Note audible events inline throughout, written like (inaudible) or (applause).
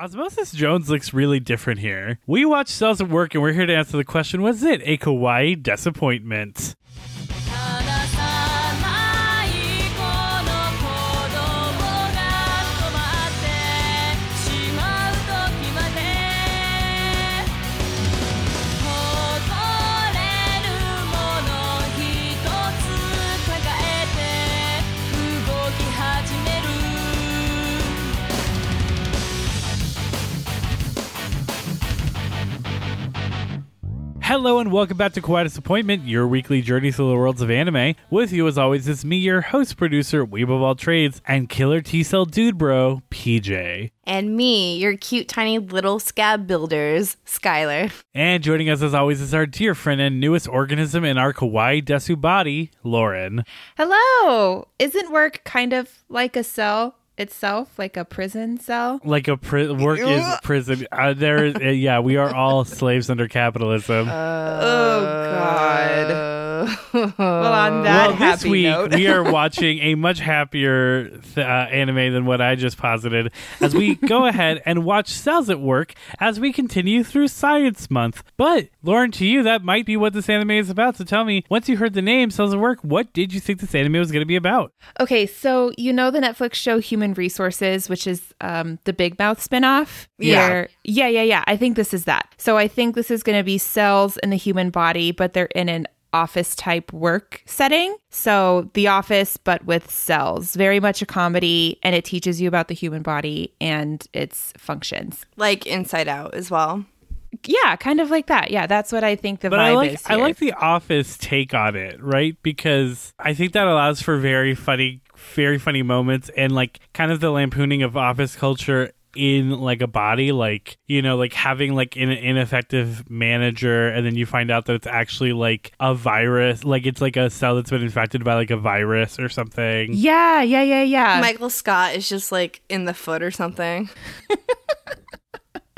Osmosis Jones looks really different here. We watch Cells at Work and we're here to answer the question Was it a kawaii disappointment? Hello and welcome back to Kawaii Disappointment, your weekly journey through the worlds of anime. With you, as always, is me, your host, producer, Weeb of all trades, and killer T cell dude bro, PJ. And me, your cute tiny little scab builders, Skylar. And joining us, as always, is our dear friend and newest organism in our Kawaii Desu body, Lauren. Hello. Isn't work kind of like a cell itself, like a prison cell? Like a pri- work is (laughs) prison. Uh, there is, uh, yeah, we are all (laughs) slaves under capitalism. oh God. (laughs) well, on that well, this happy week note, we are watching a much happier th- uh, anime than what I just posited as we go ahead and watch Cells at Work as we continue through Science Month. But, Lauren, to you, that might be what this anime is about. So tell me, once you heard the name Cells at Work, what did you think this anime was going to be about? okay, so you know the Netflix show Human Resources, which is um, the Big Mouth spinoff. Yeah. Where- yeah, yeah, yeah. I think this is that. So I think this is going to be cells in the human body, but they're in an office type work setting. So the office, but with cells. Very much a comedy, and it teaches you about the human body and its functions. Like Inside Out as well. Yeah, kind of like that. Yeah, that's what I think the But vibe I like is. I like the Office take on it, right? Because I think that allows for very funny, very funny moments and like kind of the lampooning of office culture in like a body like you know like having like an ineffective manager and then you find out that it's actually like a virus like it's like a cell that's been infected by like a virus or something Yeah, yeah, yeah, yeah. Michael Scott is just like in the foot or something. (laughs)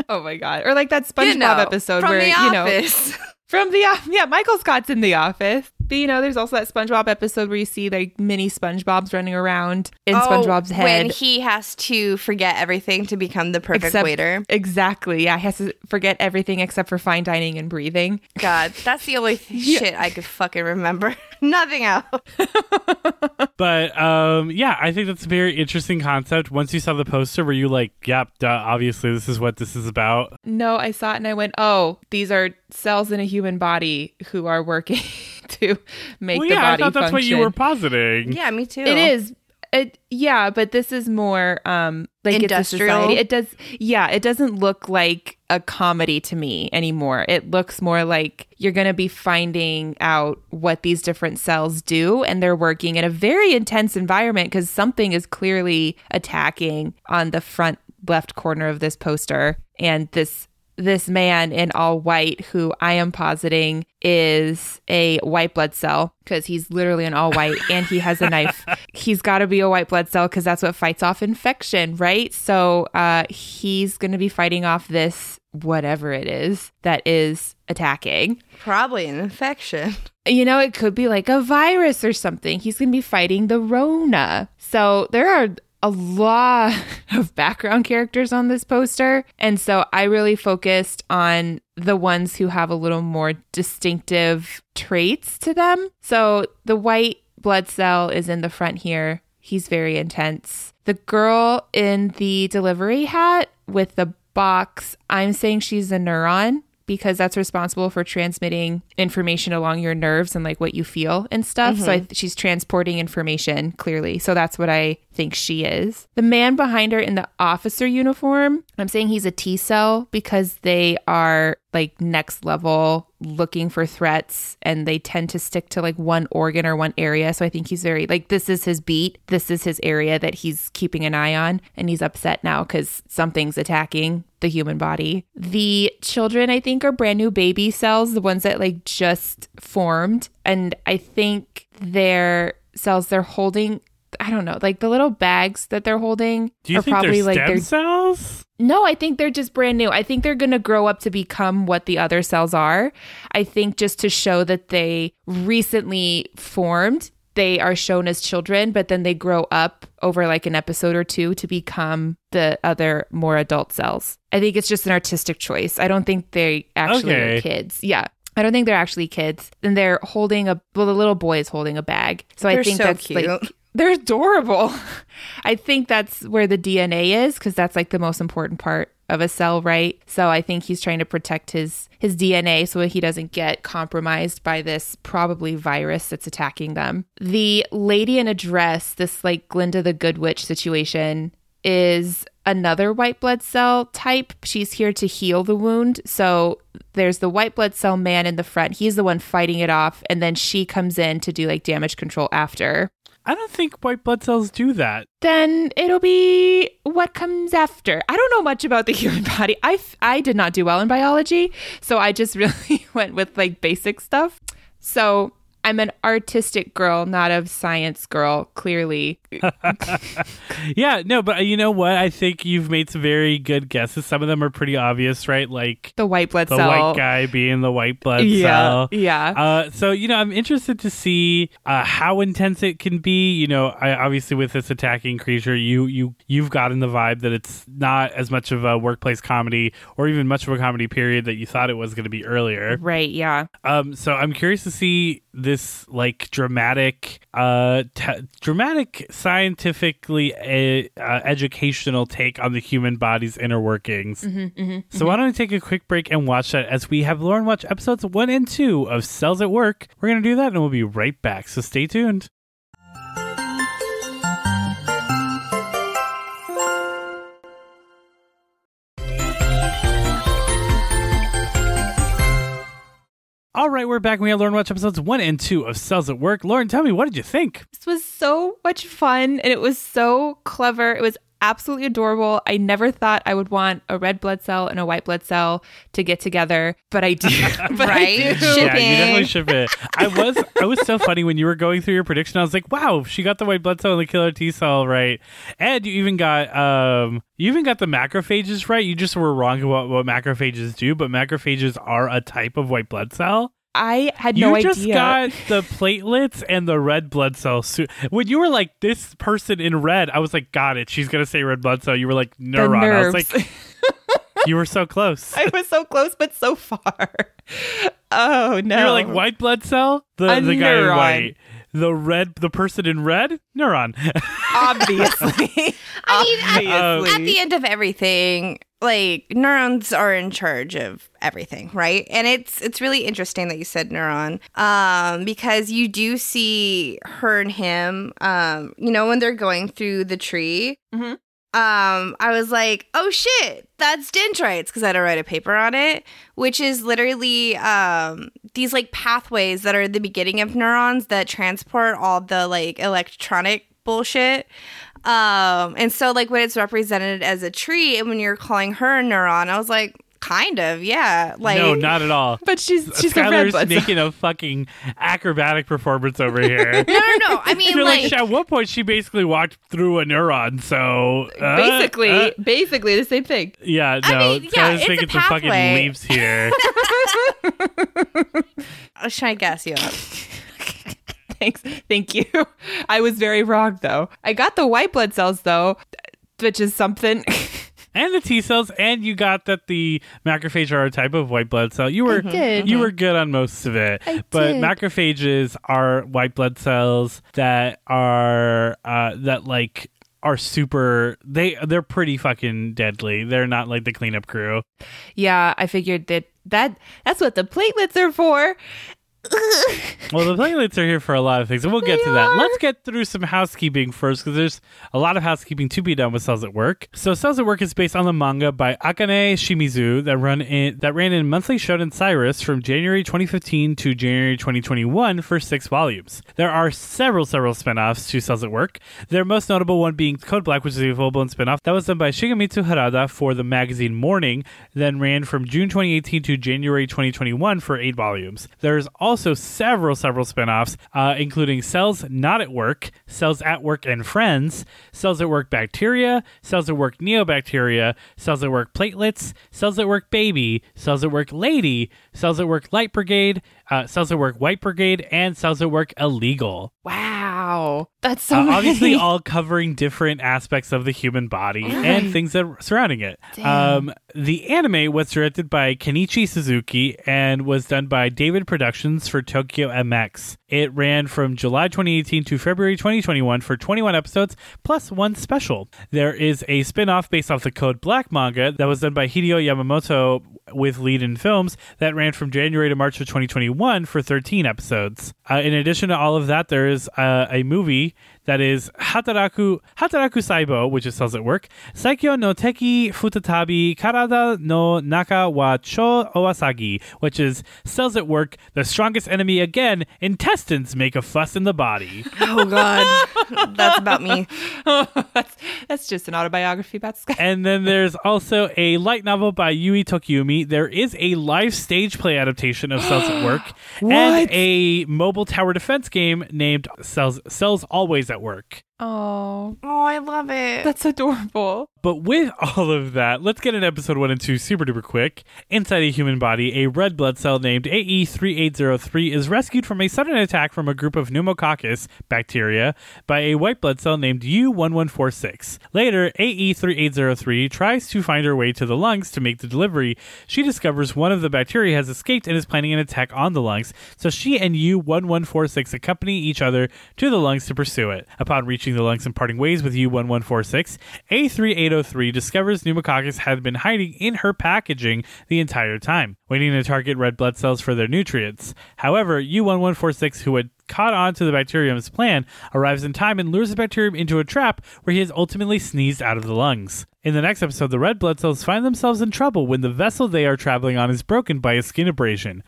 oh my god. Or like that (laughs) SpongeBob You know, episode from where the you know (laughs) from the yeah, Michael Scott's in the office. But you know, there's also that SpongeBob episode where you see like mini SpongeBob's running around in oh, SpongeBob's head. Oh, When he has to forget everything to become the perfect Except- waiter. Exactly. Yeah, he has to forget everything except for fine dining and breathing. God, that's the only (laughs) shit I could fucking remember. (laughs) Nothing else. (laughs) but um yeah i think that's a very interesting concept once you saw the poster were you like yep duh, obviously this is what this is about No, I saw it and I went, "Oh, these are cells in a human body who are working (laughs) to make well the yeah i body thought that's what you were positing Yeah, me too. It is. It yeah, but this is more um like Industrial? it's a society. It does yeah, it doesn't look like a comedy to me anymore. It looks more like you're going to be finding out what these different cells do and they're working in a very intense environment cuz something is clearly attacking on the front left corner of this poster and this this man in all white who I am positing is a white blood cell because he's literally in all white and he has a (laughs) knife. he's got to be a white blood cell because that's what fights off infection, right? So uh, he's going to be fighting off this whatever it is that is attacking. Probably an infection. You know, it could be like a virus or something. He's going to be fighting the Rona. So there are a lot (laughs) of background characters on this poster. And so I really focused on the ones who have a little more distinctive traits to them. So the white blood cell is in the front here. He's very intense. The girl in the delivery hat with the box, I'm saying she's a neuron because that's responsible for transmitting information along your nerves and like what you feel and stuff. So I, mm-hmm. she's transporting information clearly. So that's what I think she is. The man behind her in the officer uniform, I'm saying he's a T cell because they are like next level looking for threats and they tend to stick to like one organ or one area. So I think he's very like this is his beat. This is his area that he's keeping an eye on and he's upset now cuz something's attacking the human body. The children I think are brand new baby cells, the ones that like just formed and I think their cells they're holding I don't know, like the little bags that they're holding Do you are think probably they're like stem cells? no, I think they're just brand new. I think they're going to grow up to become what the other cells are. I think just to show that they recently formed they are shown as children, but then they grow up over like an episode or two to become the other more adult cells. I think it's just an artistic choice. I don't think they actually Okay. are kids. Yeah. I don't think they're actually kids. And they're holding a well, the little boy is holding a bag. So I They're think so that's cute. like they're adorable. (laughs) I think that's where the DNA is because that's like the most important part of a cell, right? So I think he's trying to protect his his DNA so he doesn't get compromised by this probably virus that's attacking them. The lady in a dress, this like Glinda the Good Witch situation, is another white blood cell type. She's here to heal the wound. So there's the white blood cell man in the front. He's the one fighting it off. And then she comes in to do like damage control after. I don't think white blood cells do that. Then it'll be what comes after. I don't know much about the (laughs) human body. I, I did not do well in biology. So I just (laughs) really went with like basic stuff. So I'm an artistic girl, not a science girl, clearly. (laughs) Yeah, no, but uh, you know what? I think you've made some very good guesses. Some of them are pretty obvious, right? Like The white blood the cell. white guy being the white blood Yeah. cell. Yeah. Uh, so you know, I'm interested to see uh, how intense it can be. You know, I, obviously with this attacking creature, you you you've gotten the vibe that it's not as much of a workplace comedy or even much of a comedy period that you thought it was going to be earlier. Right, yeah. Um, so I'm curious to see this like dramatic, uh, te- dramatic, scientifically uh, uh, educational take on the human body's inner workings. so why don't we take a quick break and watch that as we have Lauren watch episodes one and two of Cells at Work. We're gonna do that and we'll be right back. So stay tuned. All right, we're back. We have Lauren watch episodes one and two of Cells at Work. Lauren, tell me, what did you think? This was so much fun and it was so clever. It was absolutely adorable. I never thought I would want a red blood cell and a white blood cell to get together, but I do. (laughs) (laughs) But I Right? do. Yeah, you definitely ship it. I was I was so funny when you were going through your prediction. I was like, wow, she got the white blood cell and the killer T cell right, and you even got um you even got the macrophages right. You just were wrong about what macrophages do, but macrophages are a type of white blood cell. I had You no idea. You just got the platelets and the red blood cell. Su- when you were like this person in red, I was like, got it. She's gonna say red blood cell. You were like neuron. I was like, (laughs) you were so close. (laughs) I was so close, but so far. (laughs) Oh no! You were like white blood cell, the A the guy in white, the red, the person in red, neuron. Obviously, I mean, at, Um, at the end of everything, like neurons are in charge of everything, right? And it's it's really interesting that you said neuron, um, because you do see her and him, um, you know, when they're going through the tree. Mhm. Um, I was like, oh shit, that's dendrites because I had to write a paper on it, which is literally um these like pathways that are the beginning of neurons that transport all the like electronic bullshit. Um, and so like when it's represented as a tree and when you're calling her a neuron, I was like, kind of, yeah. Like no, not at all. but she's she's a red Skylar's (laughs) blood making a fucking acrobatic performance over (laughs) here. no, no, no. I (laughs) mean You're like, like, at one point she basically walked through a neuron, so uh, basically, uh, basically the same thing. yeah, no, I mean, yeah, Skylar's it's making some fucking pathway. leaps here. I was trying to gas you up. Thanks, thank you. (laughs) I was very wrong though. I got the white blood cells though, which is something. (laughs) and the T cells, and you got that the macrophage are a type of white blood cell. You were did. you were good on most of it, I but did. macrophages are white blood cells that are uh, that like are super. They they're pretty fucking deadly. They're not like the cleanup crew. yeah, I figured that that that's what the platelets are for. (laughs) Well, the platelets are here for a lot of things, and we'll get They to that. are. Let's get through some housekeeping first, because there's a lot of housekeeping to be done with Cells at Work. So, Cells at Work is based on the manga by Akane Shimizu that run in that ran in Monthly Shonen Sirius from January 2015 to January 2021 for six volumes. There are several, several spin-offs to Cells at Work. Their most notable one being Code Black, which is a full-blown spin-off that was done by Shigemitsu Harada for the magazine Morning, then ran from June 2018 to January 2021 for eight volumes. There's also several, several spin-offs, uh, including Cells Not at Work, Cells at Work and Friends, Cells at Work Bacteria, Cells at Work Neobacteria, Cells at Work Platelets, Cells at Work Baby, Cells at Work Lady, Cells at Work Light Brigade, uh, Cells at Work White Brigade, and Cells at Work Illegal. Wow. Wow. That's so Uh, (laughs) obviously all covering different aspects of the human body and things that are surrounding it. Um, the anime was directed by Kenichi Suzuki and was done by David Productions for Tokyo MX. It ran from July 2018 to February 2021 for 21 episodes plus one special. There is a spin-off based off the Code Black manga that was done by Hideo Yamamoto with Liden Films that ran from January to March of 2021 for 13 episodes. Uh, in addition to all of that, there is uh, a movie that is Hataraku Hataraku Saibo, which is cells at work. Saikyo no teki futatabi karada no naka wa cho owasagi, which is cells at work. The strongest enemy again. Intestines make a fuss in the body. (laughs) Oh God, that's about me. (laughs) that's, that's just an autobiography about Sky. and then there's also a light novel by Yui Tokiyumi. There is a live stage play adaptation of Cells at Work (gasps) and a mobile tower defense game named Cells Cells Always at Work. Oh, Oh, I love it. that's adorable. But with (laughs) all of that, let's get in episode one and two super duper quick. Inside a human body, a red blood cell named AE3803 is rescued from a sudden attack from a group of pneumococcus bacteria by a white blood cell named U1146. Later, AE3803 tries to find her way to the lungs to make the delivery. She discovers one of the bacteria has escaped and is planning an attack on the lungs, so she and U1146 accompany each other to the lungs to pursue it. Upon reaching the lungs and parting ways with U1146, A3803 discovers pneumococcus had been hiding in her packaging the entire time, waiting to target red blood cells for their nutrients. However, U1146, who had caught on to the bacterium's plan, arrives in time and lures the bacterium into a trap where he is ultimately sneezed out of the lungs. In the next episode, the red blood cells find themselves in trouble when the vessel they are traveling on is broken by a skin abrasion,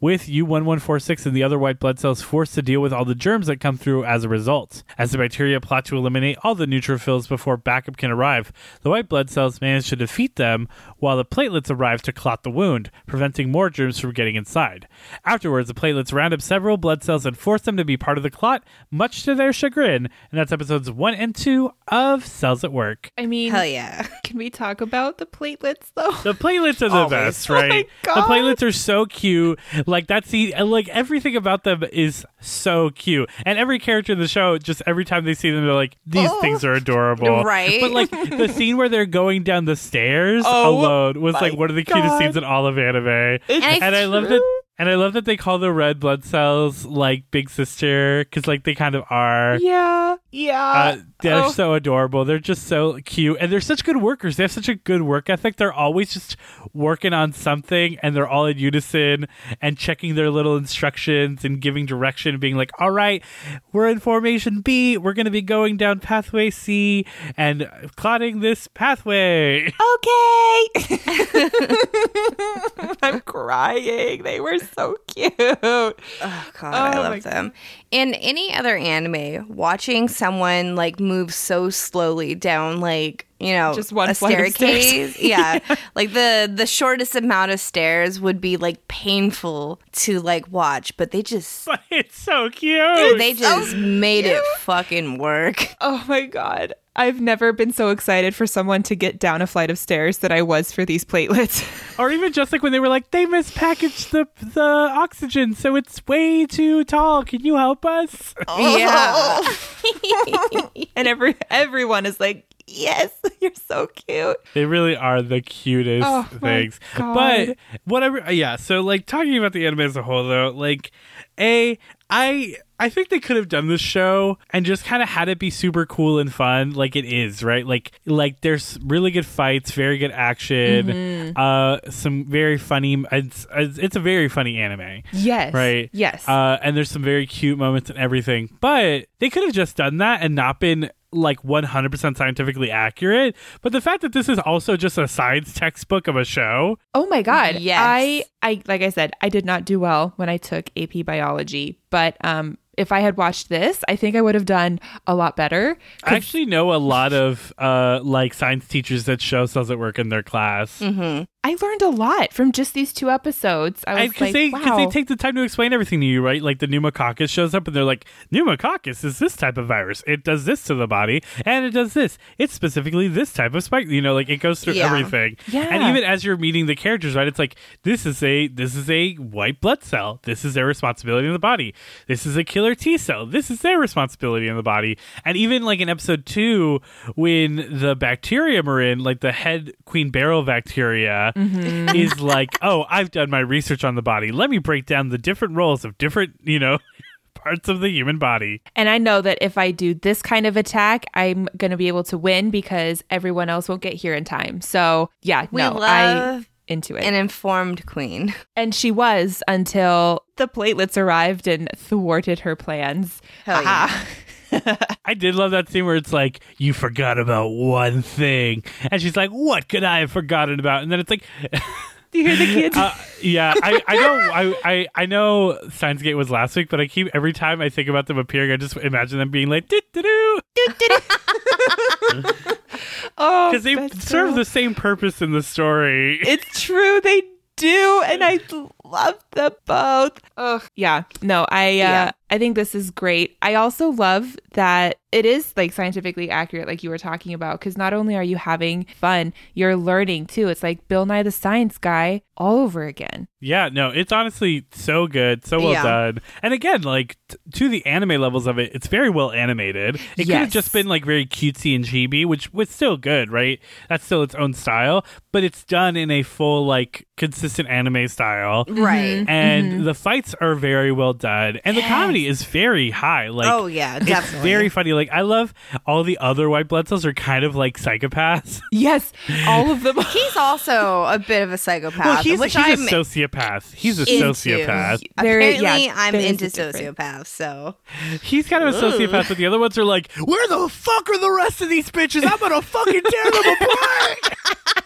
with U1146 and the other white blood cells forced to deal with all the germs that come through as a result. As the bacteria plot to eliminate all the neutrophils before backup can arrive, the white blood cells manage to defeat them while the platelets arrive to clot the wound, preventing more germs from getting inside. Afterwards, the platelets round up several blood cells and force them to be part of the clot, much to their chagrin. And that's episodes one and two of Cells at Work. I mean, Hell yeah. (laughs) can we talk about the platelets though? The platelets are the Always. best, (laughs) Oh my right? the platelets are so cute. Like that's the like everything about them is so cute. And every character in the show, just every time they see them, they're like, these Oh. things are adorable, (laughs) Right. But like the scene where they're going down the stairs Oh alone was like one of the cutest God. scenes in all of anime. And I- and I love that. And I love that they call the red blood cells like big sister because like they kind of are. yeah, yeah. Uh, they're Oh. so adorable. They're just so cute, and they're such good workers. They have such a good work ethic. They're always just working on something, and they're all in unison and checking their little instructions and giving direction, being like, "All right, we're in formation B. We're going to be going down pathway C and clotting this pathway." okay. (laughs) (laughs) I'm crying. They were (laughs) so cute. Oh God, I Oh love my them. In any other anime, watching someone like move so slowly down like you know Just one a flight of stairs. staircase, (laughs) yeah, like the the shortest amount of stairs would be like painful to like watch, but they just but (laughs) it's so cute. they just made it fucking work. (laughs) Oh my god. I've never been so excited for someone to get down a flight of stairs that I was for these platelets. or even just like when they were like, they mispackaged the the oxygen, so it's way too tall. Can you help us? Yeah, and every everyone is like, "Yes, (laughs) you're so cute." They really are the cutest Oh, things. But whatever yeah, so like talking about the anime as a whole though, like A I I think they could have done this show and just kind of had it be super cool and fun like it is, right? Like like there's really good fights, very good action, Mm-hmm. uh some very funny it's it's a very funny anime. Yes. Right. Yes. Uh, and there's some very cute moments and everything. But they could have just done that and not been like 100% scientifically accurate. But the fact that this is also just a science textbook of a show, Oh my god. Yes. I I like I said, I did not do well when I took AP biology, but um if I had watched this, I think I would have done a lot better. I actually know a lot of uh, like science teachers that show cells at work in their class. Mm-hmm. I learned a lot from just these two episodes. I was Because like, they, wow. they take the time to explain everything to you, right? Like the pneumococcus shows up and they're like, pneumococcus is this type of virus. It does this to the body and it does this. It's specifically this type of spike. You know, like it goes through Yeah. everything. Yeah. And even as you're meeting the characters, right? It's like, this is a this is a white blood cell. This is their responsibility in the body. This is a killer T cell. This is their responsibility in the body. And even like in episode two, when the bacterium are in, like the head queen barrel bacteria Mm-hmm. is like, oh, I've done my research on the body. Let me break down the different roles of different, you know, (laughs) parts of the human body. And I know that if I do this kind of attack, I'm going to be able to win because everyone else won't get here in time. So, yeah, We no, I into it. an informed queen. (laughs) and she was until the platelets arrived and thwarted her plans. Hell yeah. (laughs) Aha. (laughs) I did love that scene where it's like, you forgot about one thing. And she's like, what could I have forgotten about? And then it's like, (laughs) Do you hear the kids? uh, yeah, I, I know I, I, I know Steins;Gate was last week, but I keep every time I think about them appearing, I just imagine them being like, doo doo doo. oh, Because they best serve girl. the same purpose in the story. It's true, they do, and I love them both. Ugh. Yeah, no, I uh, Yeah. I think this is great. I also love that it is like scientifically accurate, like you were talking about, because not only are you having fun, you're learning too. It's like Bill Nye the Science Guy all over again. Yeah, no, it's honestly so good, so well Yeah. done. And again, like t- to the anime levels of it, it's very well animated. It could have just been like very cutesy and chibi, which was still good, right? That's still its own style, but it's done in a full like consistent anime style. Right. And mm-hmm. the fights are very well done, and the comedy is very high. Like, oh yeah, it's definitely. very funny. Like, I love all the other white blood cells are kind of like psychopaths. (laughs) Yes, all of them. He's also a bit of a psychopath, well, he's, which he's I'm a sociopath. He's a into. sociopath. There- Apparently, yeah, I'm into sociopaths. So He's kind of a sociopath, but the other ones are like, where the fuck are the rest of these bitches? I'm gonna fucking tear them apart. (laughs)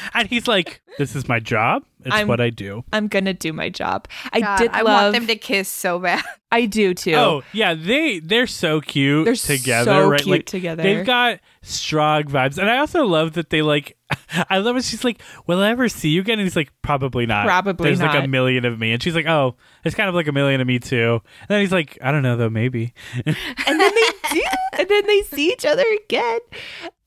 (laughs) and he's like, this is my job. It's I'm- what I do. I'm gonna do my job. I God, did I love. want them to kiss so bad. (laughs) I do too. Oh yeah, they they're so cute They're together, so right? cute like together. They've got strong vibes, and I also love that they like. (laughs) I love when she's like, "Will I ever see you again?" And he's like, "Probably not. Probably not. There's like a million of me." And she's like, "Oh, it's kind of like a million of me too." And then he's like, "I don't know though, maybe." and then they do, and then they see each other again.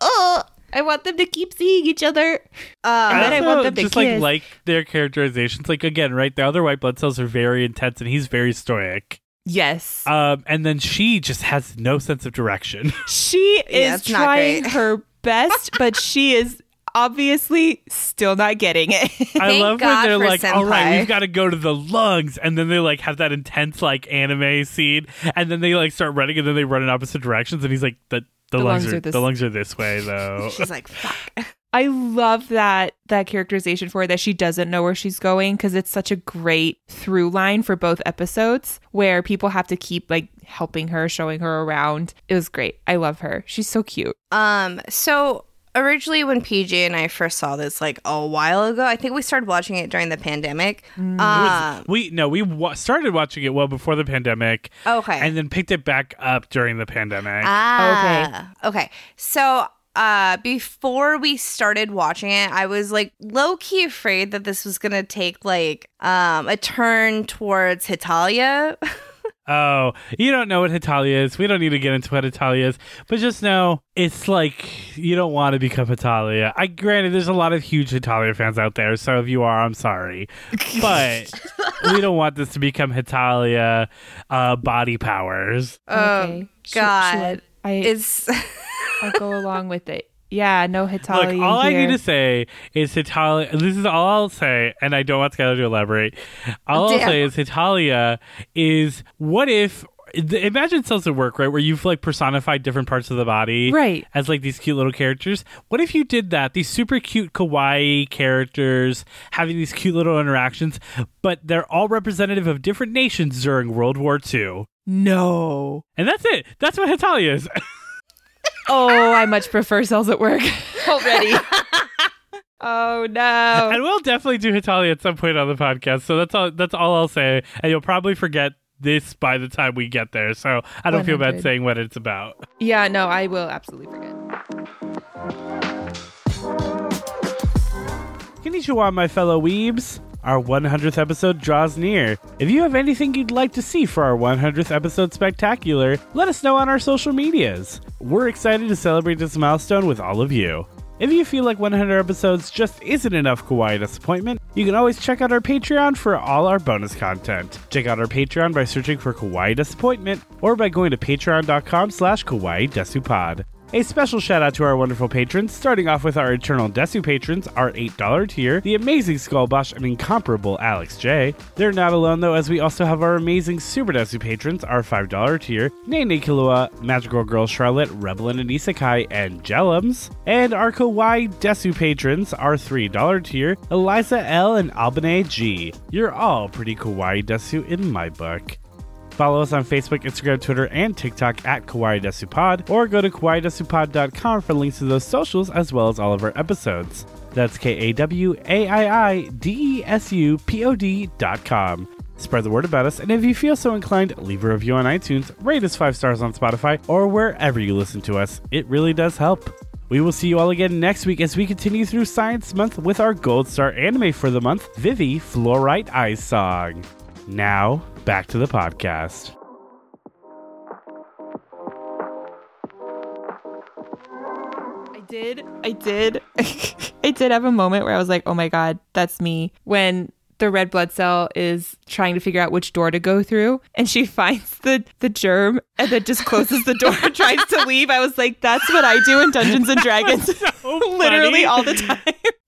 Oh, I want them to keep seeing each other. Uh, And then I want them to just like kiss. like their characterizations. Like again, right? The other white blood cells are very intense, and he's very stoic. Yes, Um, and then she just has no sense of direction. (laughs) she Yeah, is it's trying her best, but (laughs) she is obviously still not getting it. I love God when they're like, "All right, we've got to go to the lungs," and then they like have that intense like anime scene, and then they like start running, and then they run in opposite directions, and he's like, "the the, The lungs, lungs are, are this- the lungs are this way (laughs) though." she's like, "Fuck." I love that that characterization for her that she doesn't know where she's going because it's such a great through line for both episodes where people have to keep like helping her, showing her around. It was great. I love her. She's so cute. Um, so originally when PJ and I first saw this like a while ago, I think we started watching it during the pandemic. Um, we no, we wa- started watching it well before the pandemic, okay. and then picked it back up during the pandemic. Ah, okay. Okay. So, uh, before we started watching it, I was like low key afraid that this was gonna take like um a turn towards Hetalia. (laughs) Oh, you don't know what Hetalia is. We don't need to get into what Hetalia is, but just know it's like you don't want to become Hetalia. I granted there's a lot of huge Hetalia fans out there, so if you are, I'm sorry, but (laughs) we don't want this to become Hetalia uh, body powers. Oh Sure, God, sure. I it's (laughs) I'll go along with it. Yeah, no Hetalia. Look, all I here. need to say is Hetalia. This is all I'll say, and I don't want Skylar to elaborate. All I'll say is Hetalia is what if. Imagine cells at work, right, where you've like personified different parts of the body, Right. as like these cute little characters. What if you did that? These super cute kawaii characters having these cute little interactions, but they're all representative of different nations during World War II. no. And that's it. That's what Hetalia is. (laughs) Oh, I much prefer cells at work (laughs) already. (laughs) oh no. and we'll definitely do Hetalia at some point on the podcast. So that's all. That's all I'll say. And you'll probably forget this by the time we get there. So I don't feel bad saying what it's about. Yeah, no, I will absolutely forget. Konnichiwa, my fellow weebs. Our 100th episode draws near. If you have anything you'd like to see for our 100th episode spectacular, let us know on our social medias. We're excited to celebrate this milestone with all of you. If you feel like 100 episodes just isn't enough kawaii disappointment, you can always check out our Patreon for all our bonus content. Check out our Patreon by searching for Kawaii Disappointment or by going to patreon.com slash kawaii desupod. A special shout out to our wonderful patrons, starting off with our Eternal Desu patrons, our $8 tier, the amazing Skullbosh and incomparable Alex J. They're not alone though, as we also have our amazing Super Desu patrons, our $5 tier, Nene Killua, Magical Girl Charlotte, Rebel and Isekai, and Jellums. And our Kawaii Desu patrons, our $3 tier, Eliza L and Albane G. You're all pretty Kawaii Desu in my book. Follow us on Facebook, Instagram, Twitter, and TikTok at Kawaii Desupod, or go to kawaiidesupod.com for links to those socials as well as all of our episodes. That's K A W A I I D E S U P O D dot com. Spread the word about us, and if you feel so inclined, leave a review on iTunes, rate us five stars on Spotify, or wherever you listen to us. It really does help. We will see you all again next week as we continue through Science Month with our Gold Star anime for the month, Vivy Fluorite Eyes Song. Now, back to the podcast. I did. I did. (laughs) I did have a moment where I was like, "Oh my god, that's me." When the red blood cell is trying to figure out which door to go through, and she (laughs) finds the the germ and then just closes the door and tries to leave. I was like, "That's what I do in Dungeons and (laughs) Dragons, literally all the time."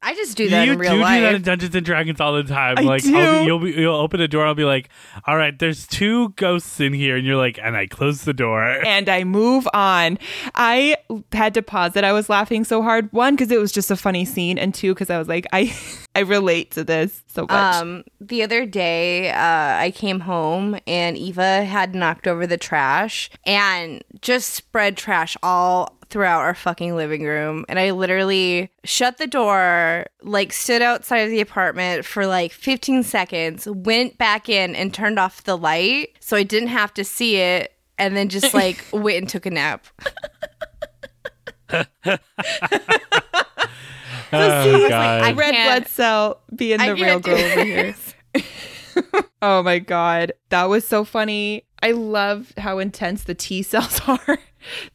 I just do that you in real do life. do that in Dungeons and Dragons all the time. I like I'll be, you'll be, you'll open a door. I'll be like, "All right, there's two ghosts in here," and you're like, "And I close the door." (laughs) and I move on. I had to pause it. I was laughing so hard. One, because it was just a funny scene, and two, because I was like, (laughs) I I relate to this so much. Um, the other day, uh, I came home and Eva had knocked over the trash and just spread trash all throughout our fucking living room. And I literally shut the door, like stood outside of the apartment for like 15 seconds, went back in and turned off the light so I didn't have to see it. And then just (laughs) like went and took a nap. (laughs) oh, God. I Red blood cell being the real girl over here. (laughs) oh my god, that was so funny. I love how intense the T cells (laughs) are.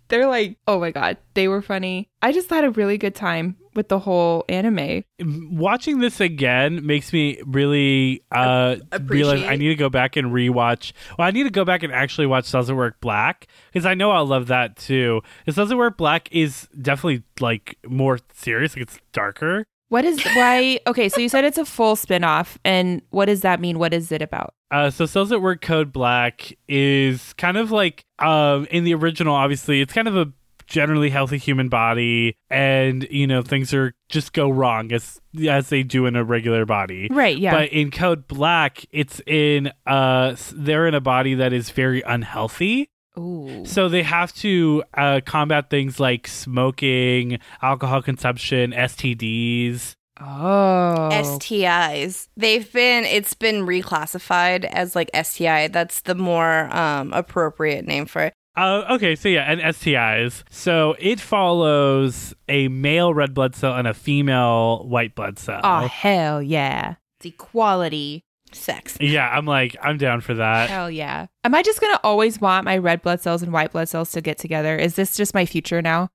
They're like, oh my god, they were funny. I just had a really good time with the whole anime. Watching this again makes me really uh, realize I need to go back and rewatch. Well, I need to go back and actually watch Doesn't Work Black because I know I'll love that too. Because Doesn't Work Black is definitely like more serious. Like it's darker. What is why? Okay, so you said it's a full spin-off, and what does that mean? What is it about? Uh, so Cells at Work Code Black is kind of like um, in the original. Obviously, it's kind of a generally healthy human body, and you know things are just go wrong as as they do in a regular body. Right, yeah. But in Code Black, it's in uh, they're in a body that is very unhealthy. Ooh. So they have to uh, combat things like smoking, alcohol consumption, STDs. Oh. STIs. They've been it's been reclassified as like STI. That's the more um appropriate name for it. Uh, okay, so yeah, and STIs. So it follows a male red blood cell and a female white blood cell. Oh hell yeah! It's equality. Sex. Yeah, I'm like, I'm down for that. Hell yeah. Am I just going to always want my red blood cells and white blood cells to get together? Is this just my future now?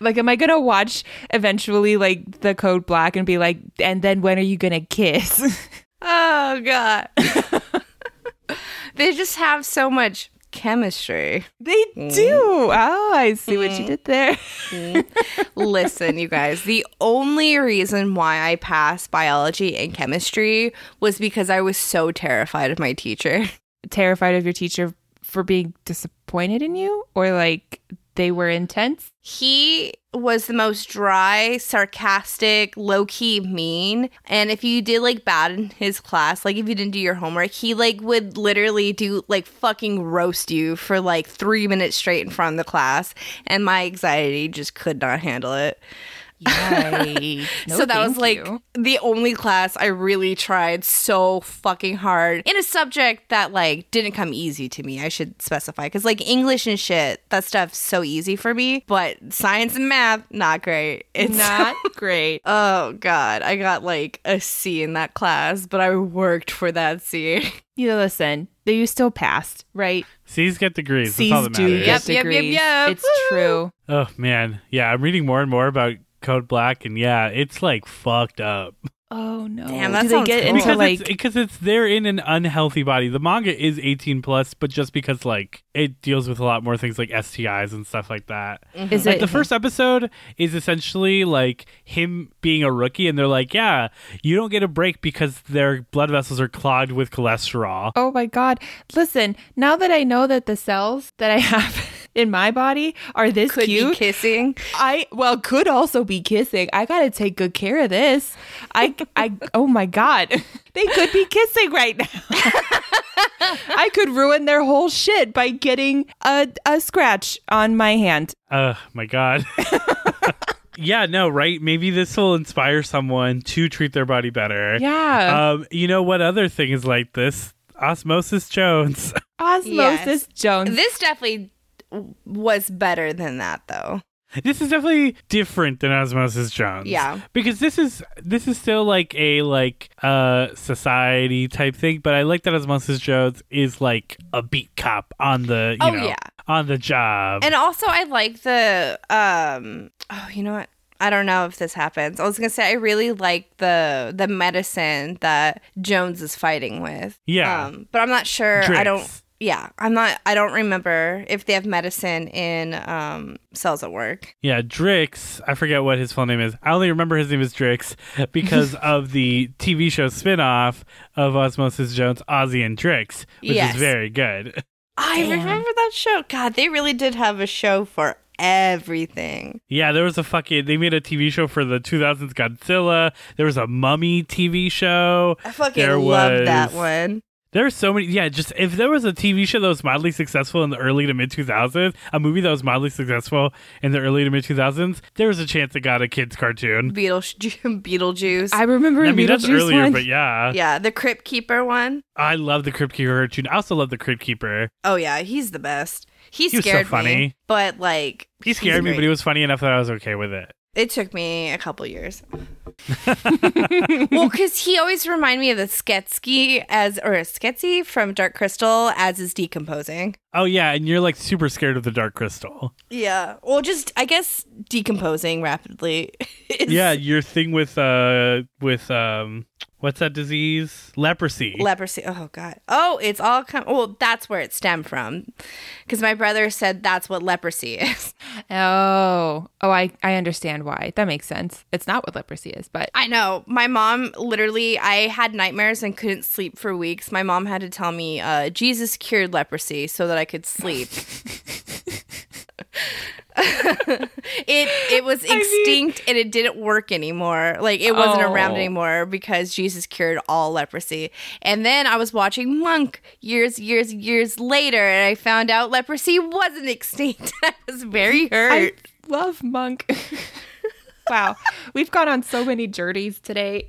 Like, am I going to watch eventually, like, the code black and be like, and then when are you going to kiss? (laughs) Oh god. (laughs) they just have so much chemistry. they do. Mm. Oh, I see what you mm. did there. Mm. Listen, you guys, the only reason why I passed biology and chemistry was because I was so terrified of my teacher. Terrified of your teacher for being disappointed in you? Or, like, they were intense? He was the most dry, sarcastic, low key mean. And if you did like bad in his class, like if you didn't do your homework, he like would literally do like fucking roast you for like three minutes straight in front of the class. And my anxiety just could not handle it. Yay. (laughs) No, so that was like you. the only class I really tried so fucking hard in a subject that like didn't come easy to me. I should specify because like English and shit, that stuff's so easy for me. But science and math, not great. It's not (laughs) great. Oh god, I got like a C in that class, but I worked for that C. (laughs) You listen, you still passed, right? C's get degrees. That's all C's that do matters. Yep, get yep, yep, degrees. yep. It's true. Oh man, yeah. I'm reading more and more about Code Black, and yeah, it's like fucked up. Oh no! Damn, that Do they get cool. into because like? it's because it's they're in an unhealthy body. The manga is 18 plus, but just because like it deals with a lot more things like STIs and stuff like that. Mm-hmm. Is Like it the first episode is essentially like him being a rookie, and they're like, "Yeah, you don't get a break because their blood vessels are clogged with cholesterol." Oh my god! Listen, now that I know that the cells that I have in my body are this Could cute, be kissing. I well could also be kissing. I gotta take good care of this. I I oh my god, (laughs) they could be kissing right now. (laughs) I could ruin their whole shit by getting a a scratch on my hand. Oh my god. (laughs) yeah, no, right? Maybe this will inspire someone to treat their body better. Yeah, Um, you know what other thing is like this? Osmosis Jones. Osmosis yes. Jones. This definitely was better than that though. this is definitely different than Osmosis Jones. Yeah. Because this is this is still like a like uh society type thing, but I like that Osmosis Jones is like a beat cop on the you Oh, know yeah. on the job. And also I like the um oh, you know what? I don't know if this happens. I was gonna say I really like the the medicine that Jones is fighting with. Yeah. Um, but I'm not sure. I don't Drix. Yeah, I'm not I don't remember if they have medicine in um cells at work. Yeah, Drix. I forget what his full name is. I only remember his name is Drix (laughs) because of the TV show spin-off of Osmosis Jones, Ozzy and Drix, which Yes. is very good. I (laughs) remember that show. God, they really did have a show for everything. Yeah, there was a fucking. They made a TV show for the 2000s Godzilla. There was a Mummy TV show. I fucking There love that one. There were so many. Yeah, just if there was a TV show that was mildly successful in the early to mid 2000s, a movie that was mildly successful in the early to mid 2000s, there was a chance it got a kids cartoon. Beetle (laughs) Beetlejuice. I remember. I mean, that's Beetlejuice earlier, one. but yeah. yeah, the Crypt Keeper one. I love the Crypt Keeper cartoon. I also love the Crypt Keeper. Oh yeah, he's the best. He He was so scared funny. me, but like He scared me, great. but he was funny enough that I was okay with it. It took me a couple years. (laughs) well, because he always reminded me of the Sketsky as or Sketsy from Dark Crystal as is decomposing. Oh yeah, and you're like super scared of the Dark Crystal. Yeah. Well, just I guess decomposing rapidly. (laughs) is Yeah, your thing with uh with um what's that disease? Leprosy. Leprosy. Oh god. Oh, it's all come. Well, that's where it stemmed from, because my brother said that's what leprosy (laughs) is. Oh, oh, I I understand why. That makes sense. It's not what leprosy is, but I know. My mom literally, I had nightmares and couldn't sleep for weeks. My mom had to tell me uh, Jesus cured leprosy so that I could sleep. (laughs) (laughs) it it was (laughs) extinct and it didn't work anymore. Like it wasn't around Oh. anymore because Jesus cured all leprosy. And then I was watching Monk years, years, years later, and I found out leprosy wasn't extinct. (laughs) I was very hurt. I love Monk. wow, we've gone on so many journeys today.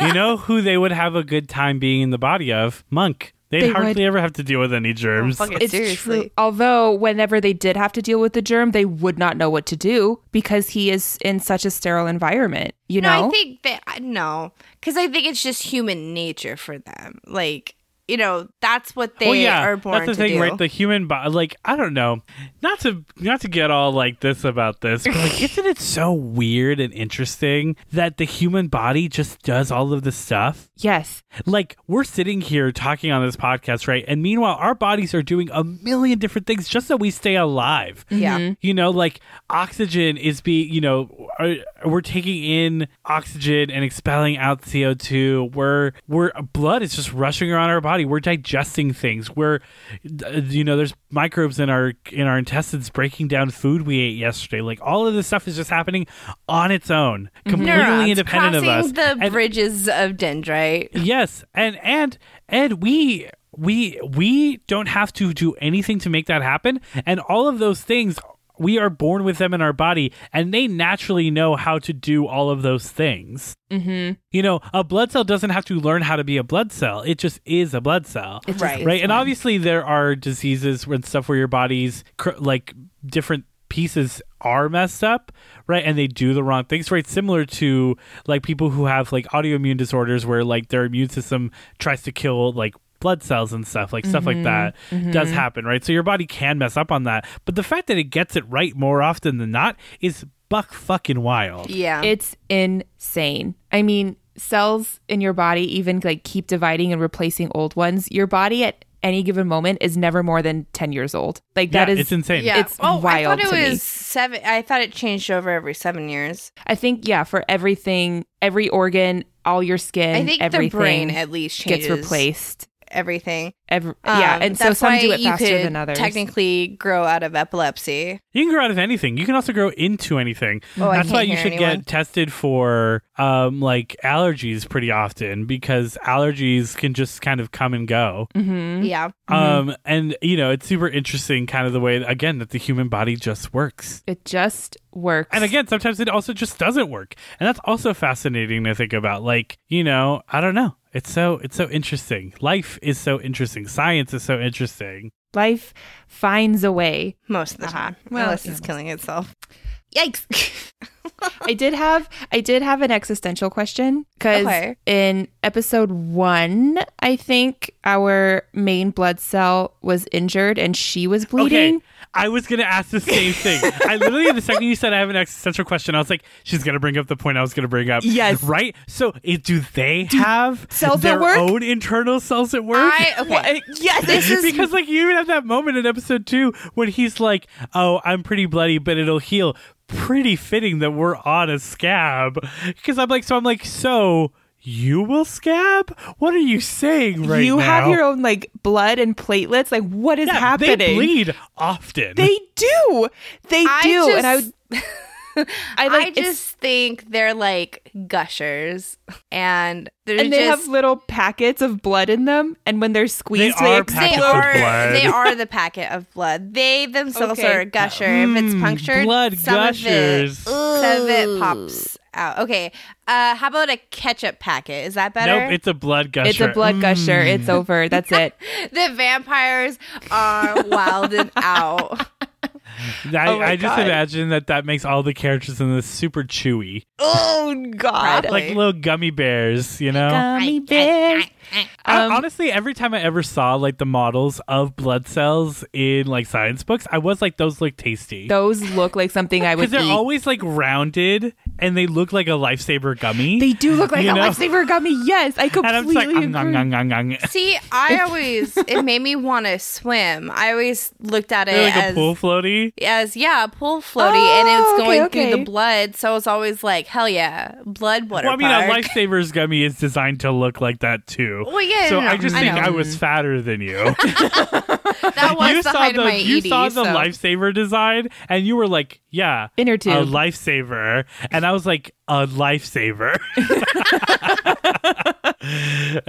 you know who they would have a good time being in the body of? Monk. They'd They hardly would. ever have to deal with any oh, germs. fuck it. It's Seriously. true. Although, whenever they did have to deal with the germ, they would not know what to do because he is in such a sterile environment. You No, know, I think that I- no, because I think it's just human nature for them. Like you know, that's what they well, yeah, are born that's the to thing, do. right? The human body, like I don't know, not to not to get all like this about this, but like, (laughs) isn't it so weird and interesting that the human body just does all of this stuff? yes, Like we're sitting here talking on this podcast, right? And meanwhile, our bodies are doing a million different things just so we stay alive. yeah, mm-hmm. You know, like oxygen is being, you know, we're taking in oxygen and expelling out CO2. We're, we're, blood is just rushing around our body. We're digesting things. We're, you know, there's microbes in our, in our intestines breaking down food we ate yesterday. Like all of this stuff is just happening on its own, completely Neurons independent of us. the And- bridges of dendrite. Yes, and and and we we we don't have to do anything to make that happen, and all of those things we are born with them in our body and they naturally know how to do all of those things. Mm-hmm. You know, a blood cell doesn't have to learn how to be a blood cell. It just is a blood cell. It just Right. is right? And one. obviously there are diseases and stuff where your body's cr- like different pieces are messed up, right? And they do the wrong things, right? Similar to like people who have like autoimmune disorders where like their immune system tries to kill like blood cells and stuff, like stuff like that mm-hmm. Mm-hmm. does happen, right? So your body can mess up on that. But the fact that it gets it right more often than not is buck fucking wild. Yeah. It's insane. I mean, cells in your body even like keep dividing and replacing old ones. Your body at any given moment is never more than 10 years old. Like that yeah, is it's insane. yeah. it's oh, I thought it to me. was seven. I thought it changed over every seven years. I think yeah, for everything, every organ, all your skin, I think everything the brain at least changes gets replaced. Everything. Every, yeah, Um, and so that's some why do it you faster could than others. Technically, grow out of epilepsy. You can grow out of anything. You can also grow into anything. Oh, I That's why you should anyone. get tested for um, like allergies pretty often because allergies can just kind of come and go. Mm-hmm. Yeah. Um, and you know, it's super interesting, kind of the way again that the human body just works. It just works. And again, sometimes it also just doesn't work, and that's also fascinating to think about. Like, you know, I don't know. It's so it's so interesting. Life is so interesting. Science is so interesting. life finds a way. Most of the Uh-huh. time. Well, Unless yeah, it's killing itself. Yikes. (laughs) I did have I did have an existential question because Okay. in episode one, I think our main blood cell was injured and she was bleeding. Okay, I was gonna ask the same thing. I literally, the second you said I have an existential question, I was like, she's gonna bring up the point I was gonna bring up. Yes. right. So, it, do they have cells at their work? own internal cells at work? I okay. Yes, This is because like you even have that moment in episode two when he's like, "Oh, I'm pretty bloody, but it'll heal." Pretty fitting that we're on a scab because I'm like, so I'm like, so you will scab? What are you saying right you now? You have your own like blood and platelets. Like what is yeah, happening? They bleed often. They do. They I do. just, and I would (laughs) I I, like it's- just think they're like gushers, and they're and they just have little packets of blood in them, and when they're squeezed, are they packets of are blood. they are the packet of blood. They themselves Okay. are a gusher. if it's Mm, punctured, blood some gushers. Of it, some of it pops out. Okay. Uh, how about a ketchup packet? Is that better? Nope, it's a blood gusher. It's a blood gusher. It's over. That's it. (laughs) the vampires are wilding out. (laughs) (laughs) I, Oh I just God. imagine that that makes all the characters in this super chewy, Oh God. Like little gummy bears. You know. Gummy bears. I- Um, honestly, every time I ever saw like the models of blood cells in like science books, I was like, those look tasty. Those look like something I would (laughs) Because they're eat. always like rounded and they look like a lifesaver gummy. they do look like You a know? lifesaver gummy. Yes, I (laughs) and I'm completely just like, agree. ung, ung, ung, ung." See, I (laughs) always it made me want to swim. I always looked at it like as a pool floaty. as yeah, a pool floaty, and Oh, it's going okay. through the blood. So it's always like, hell yeah, blood water Well, I mean, park. a lifesavers gummy is designed to look like that too. Well, yeah, so no, no, I just I think know. I was fatter than you. (laughs) that was you the saw height the of my you ED. saw the so. lifesaver design, and you were like, "Yeah, Inner a tube. lifesaver," and I was like, "A lifesaver." (laughs) (laughs)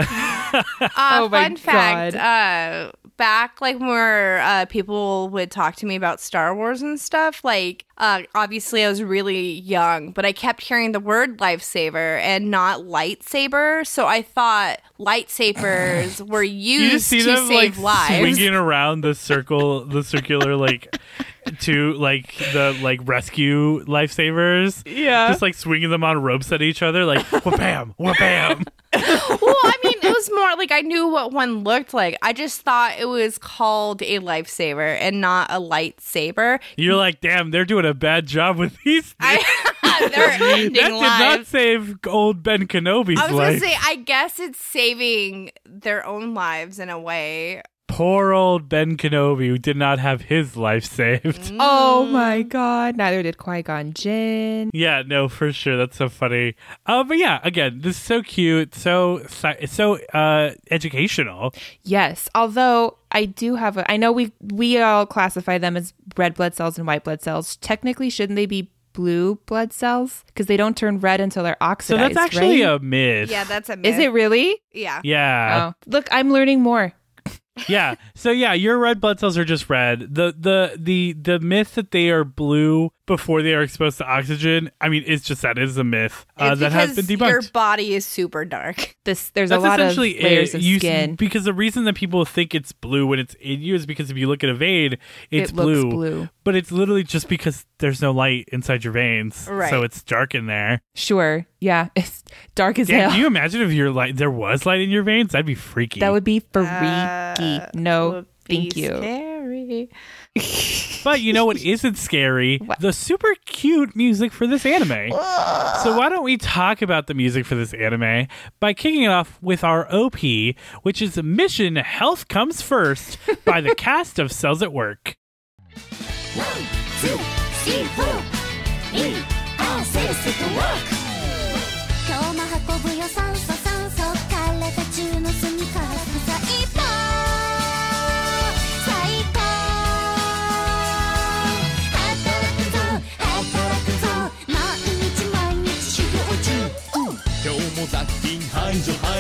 Uh, Oh my fun fact. God. Uh, back like where uh, people would talk to me about Star Wars and stuff. Like, uh, obviously, I was really young, but I kept hearing the word lifesaver and not lightsaber. So I thought lightsabers (laughs) were you used just see to them save like lives. swinging around the circle, the circular like (laughs) to like the like rescue lifesavers. Yeah. just like swinging them on ropes at each other, like (laughs) wha-bam, wha-bam. (laughs) well, I mean, it was more like I knew what one looked like. I just thought it was called a lifesaver and not a lightsaber. You're like, damn, they're doing a bad job with these. I, (laughs) they're ending that did not save old Ben Kenobi's life. I was life. gonna say, I guess it's saving their own lives in a way. Poor old Ben Kenobi who did not have his life saved. (laughs) Oh my god. Neither did Qui Gon Jinn. Yeah, no, for sure. That's so funny. Uh, but yeah, again, this is so cute, so it's so uh, educational. Yes. Although I do have a I know we we all classify them as red blood cells and white blood cells. Technically shouldn't they be blue blood cells? Because they don't turn red until they're So that's actually right? a myth. Yeah, that's a myth. Is it really? Yeah. Yeah. Oh. Look, I'm learning more. Yeah. So yeah, your red blood cells are just red. The the the the myth that they are blue before they are exposed to oxygen. I mean, it's just that is a myth uh, that has been because Your body is super dark. (laughs) This there's That's a lot of essentially layers it. of You- skin. because the reason that people think it's blue when it's in you is because if you look at a vein, it's It looks blue. blue. But it's literally just because there's no light inside your veins, Right. so it's dark in there. Sure. Yeah. (laughs) It's dark as Damn, hell. can you imagine if your light there was light in your veins? That'd be freaky. that would be freaky. Uh, no, thank you. Scary. But you know what isn't scary? (laughs) The super cute music for this anime. so why don't we talk about the music for this anime by kicking it off with our OP, which is Mission Health Comes First by the (laughs) cast of Cells at Work.「今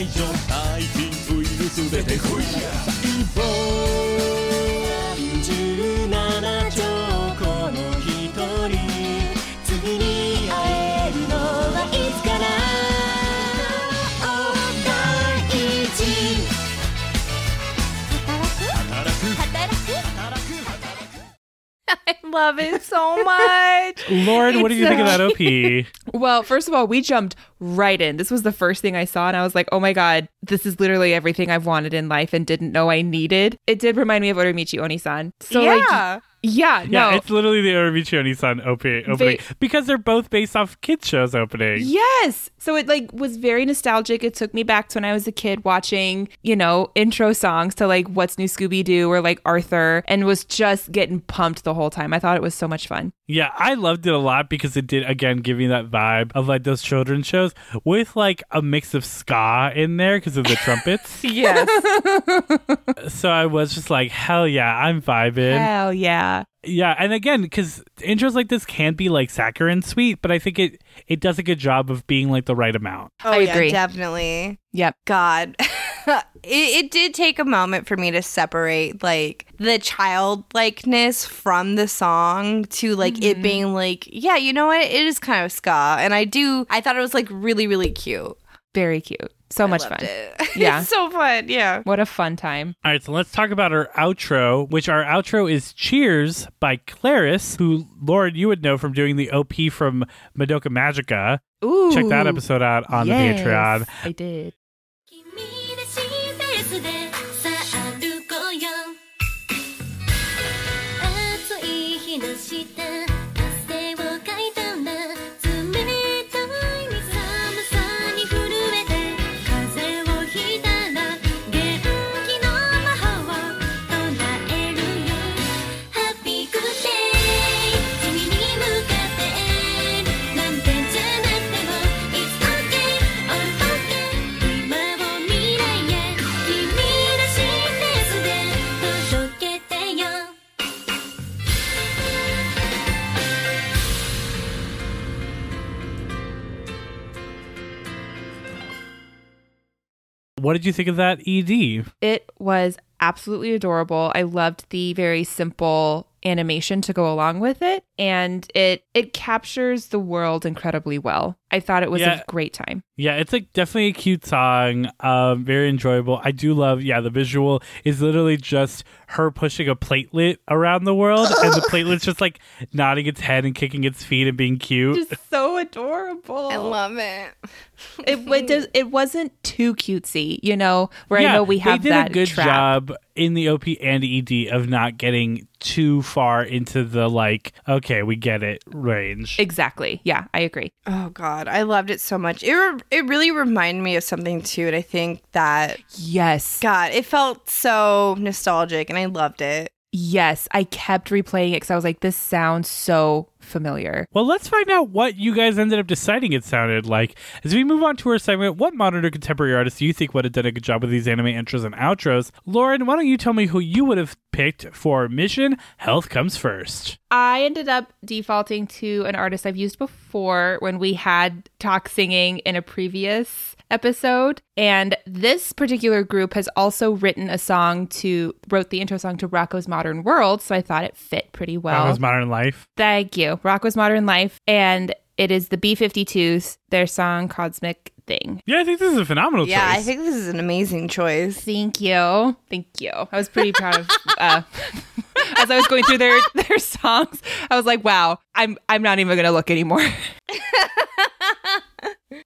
排除排除細菌ウイルス出てこいや。細胞 (laughs) I love it so much. Lauren, what do you think of that OP? (laughs) Well, first of all, we jumped right in. This was the first thing I saw, and I was like, oh my God, this is literally everything I've wanted in life and didn't know I needed. It did remind me of Uramichi Oniisan. So, yeah. like, yeah, Yeah, it's literally the Uramichi Oniisan OP opening because they're both based off kids shows opening. Yes. So it like was very nostalgic. It took me back to when I was a kid watching, you know, intro songs to like What's New Scooby Doo or like Arthur and was just getting pumped the whole time. I thought it was so much fun. Yeah, I loved it a lot because it did again give me that vibe of like those children's shows with like a mix of ska in there because of the trumpets. (laughs) Yes. (laughs) so I was just like, hell yeah, I'm vibing. Hell yeah. Yeah, and again, because intros like this can be like saccharine sweet, but I think it it does a good job of being like the right amount. Oh, I yeah, agree. definitely. Yep. God. (laughs) it, it did take a moment for me to separate like the childlikeness from the song to like it mm-hmm. being like, yeah, you know what? It is kind of ska. And I do, I thought it was like really, really cute. Very cute. So much Loved fun. it. (laughs) Yeah. it's so fun. Yeah. What a fun time. All right, so let's talk about our outro, which our outro is Cheers by Claris, who, Lord, you would know from doing the OP from Madoka Magica. Ooh. Check that episode out on Yes, the Patreon. I did. What did you think of that ED? It was absolutely adorable. I loved the very simple animation to go along with it and it it captures the world incredibly well. I thought it was Yeah. a great time. Yeah, it's like definitely a cute song. Um, very enjoyable. I do love. Yeah, the visual is literally just her pushing a platelet around the world, and the (laughs) platelet's just like nodding its head and kicking its feet and being cute. Just so adorable. I love it. it. It, (laughs) does, it wasn't too cutesy, you know, where yeah, I know we have they did that a good trap. job in the OP and ED of not getting too far into the like, okay, we get it range. Exactly. Yeah, I agree. Oh God, I loved it so much. It re- it really reminded me of something too, and I think that Yes. God, it felt so nostalgic, and I loved it. Yes, I kept replaying it because I was like, this sounds so familiar. Well, let's find out what you guys ended up deciding it sounded like. As we move on to our segment, what modern or contemporary artists do you think would have done a good job with these anime intros and outros? Lauren, why don't you tell me who you would have picked for Mission Health Comes First? I ended up defaulting to an artist I've used before when we had talk singing in a previous episode. And this particular group has also written a song to, wrote the intro song to Rocko's Modern World. So I thought it fit pretty well. That was Modern Life. Thank you. Rocko's Modern Life. And it is the B 52s, their song Cosmic Thing. Yeah, I think this is a phenomenal choice. Yeah, I think this is an amazing choice. Thank you. Thank you. I was pretty proud of uh (laughs) as I was going through their their songs. I was like, wow, I'm I'm not even gonna look anymore. (laughs)